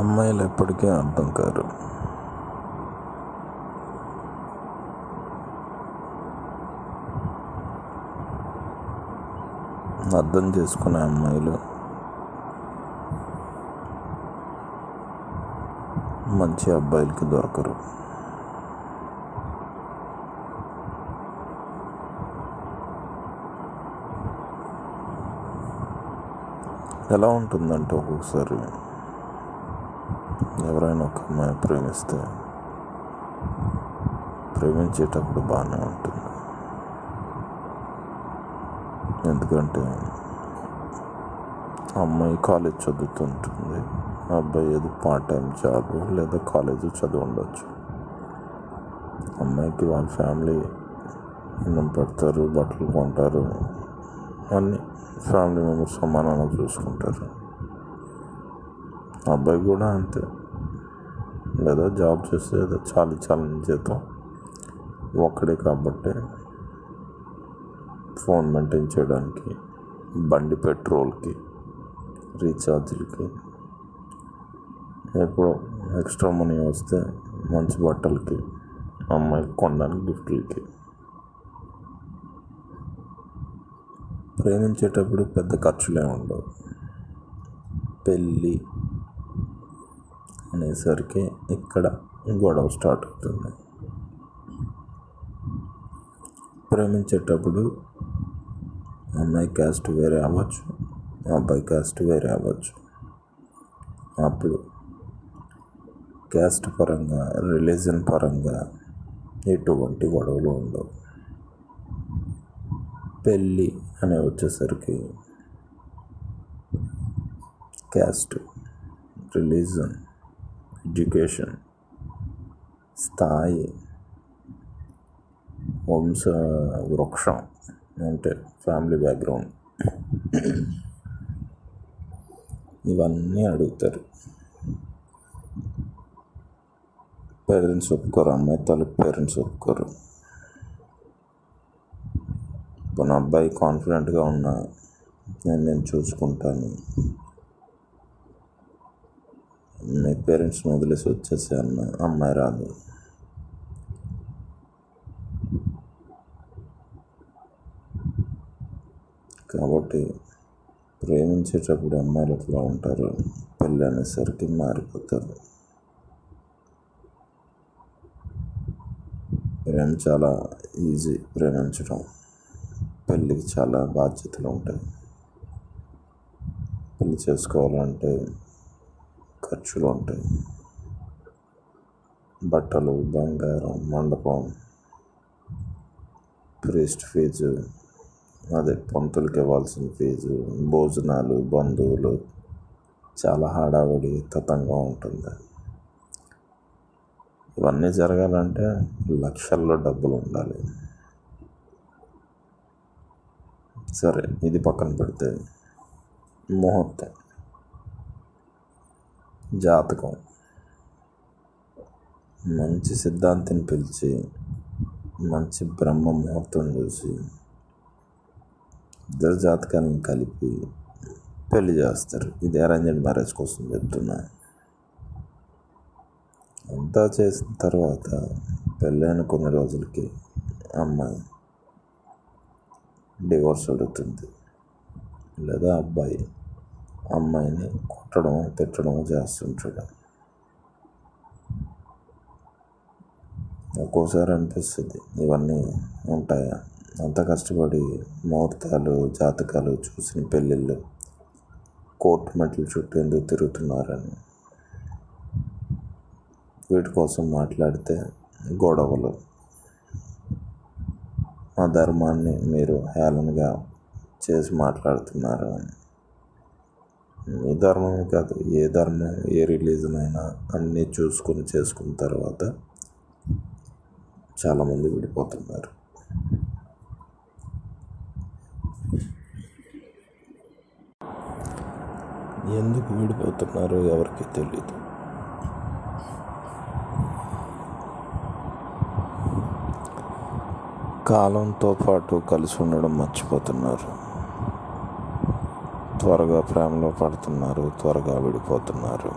అమ్మాయిలు ఎప్పటికీ అర్థం కారు. అర్థం చేసుకునే అమ్మాయిలు. మంచి అబ్బాయిలకి దొరకరు. ఎలా ఉంటుందంటే ఒక్కొక్కసారి ఎవరైనా ఒక అమ్మాయి ప్రేమిస్తే ప్రేమించేటప్పుడు బాగానే ఉంటుంది. ఎందుకంటే ఆ అమ్మాయి కాలేజ్ చదువుతుంటుంది. ఆ అబ్బాయి ఏదో పార్ట్ టైం జాబ్ లేదా కాలేజ్ చదువు ఉండొచ్చు. అమ్మాయికి వాళ్ళ ఫ్యామిలీ అన్నం పెడతారు బట్టలు కొంటారు అన్నీ ఫ్యామిలీ మెంబర్స్ సమానంగా చూసుకుంటారు. అబ్బాయి కూడా అంతే. లేదా జాబ్ చేస్తే ఏదో చాలి చాలని జీతం. ఒక్కడే కాబట్టి ఫోన్ మెయింటైన్ చేయడానికి బండి పెట్రోల్కి రీఛార్జ్లకి. ఎప్పుడో ఎక్స్ట్రా మనీ వస్తే మంచి బట్టలకి అమ్మాయికి కొనడానికి గిఫ్ట్లకి. ప్రేమించేటప్పుడు పెద్ద ఖర్చులే ఉండవు. పెళ్ళి అనేసరికి ఇక్కడ గొడవ స్టార్ట్ అవుతుంది. ప్రేమించేటప్పుడు అమ్మాయి క్యాస్ట్ వేరే అవ్వచ్చు అబ్బాయి క్యాస్ట్ వేరే అవ్వచ్చు. అప్పుడు క్యాస్ట్ పరంగా రిలీజన్ పరంగా ఎటువంటి గొడవలు ఉండవు. పెళ్ళి అని వచ్చేసరికి క్యాస్ట్ రిలీజన్ ఎడ్యుకేషన్ స్థాయి వంశ వృక్షం అంటే ఫ్యామిలీ బ్యాక్గ్రౌండ్. ఇవన్నీ అడుగుతారు. పేరెంట్స్ ఒప్పుకోరు అమ్మాయి తల్లి పేరెంట్స్ ఒప్పుకోరు. ఇప్పుడు అబ్బాయి కాన్ఫిడెంట్గా ఉన్నా నేను నేను చూసుకుంటాను. మీ పేరెంట్స్ని వదిలేసి వచ్చేసి అన్న అమ్మాయి రాదు. కాబట్టి ప్రేమించేటప్పుడు అమ్మాయిలు ఎట్లా ఉంటారు? పెళ్ళి అనేసరికి మారిపోతారు. ప్రేమ చాలా ఈజీ ప్రేమించడం. పెళ్ళికి చాలా బాధ్యతలు ఉంటాయి. పెళ్ళి చేసుకోవాలంటే ఖర్చులు ఉంటాయి. బట్టలు బంగారం మండపం ప్రీస్ట్ ఫీజు అదే పంతులకి ఇవ్వాల్సిన ఫీజు భోజనాలు బంధువులు చాలా హడావిడి తతంగా ఉంటుంది. ఇవన్నీ జరగాలంటే లక్షల్లో డబ్బులు ఉండాలి. సరే ఇది పక్కన పెడితే ముహూర్తం. జాతకం. మంచి సిద్ధాంతిని పిలిచి మంచి బ్రహ్మ ముహూర్తం చూసి ఇద్దరు జాతకాలను కలిపి పెళ్ళి చేస్తారు. ఇది అరేంజ్డ్ మ్యారేజ్ కోసం చెప్తున్నా. అంతా చేసిన తర్వాత పెళ్ళైన కొన్ని రోజులకి అమ్మాయి డివోర్స్ అడుగుతుంది. లేదా అబ్బాయి అమ్మాయిని కొట్టడం తిట్టడం చేస్తుంటాడు. ఒక్కోసారి అనిపిస్తుంది ఇవన్నీ ఉంటాయా? అంత కష్టపడి ముహూర్తాలు జాతకాలు చూసిన పెళ్ళిళ్ళు కోర్టు మెట్ల చుట్టూ ఎందుకు తిరుగుతున్నారని. వీటి కోసం మాట్లాడితే గొడవలు. మా ధర్మాన్ని మీరు హేళనగా చేసి మాట్లాడుతున్నారు అని. ఏ ధర్మమే కాదు ఏ ధర్మం ఏ రిలీజన్ అయినా అన్నీ చూసుకొని చేసుకున్న తర్వాత చాలామంది విడిపోతున్నారు. ఎందుకు విడిపోతున్నారో ఎవరికి తెలియదు కాలంతో పాటు కలిసి ఉండడం మర్చిపోతున్నారు. త్వరగా ప్రేమలో పడుతున్నారు త్వరగా విడిపోతున్నారు.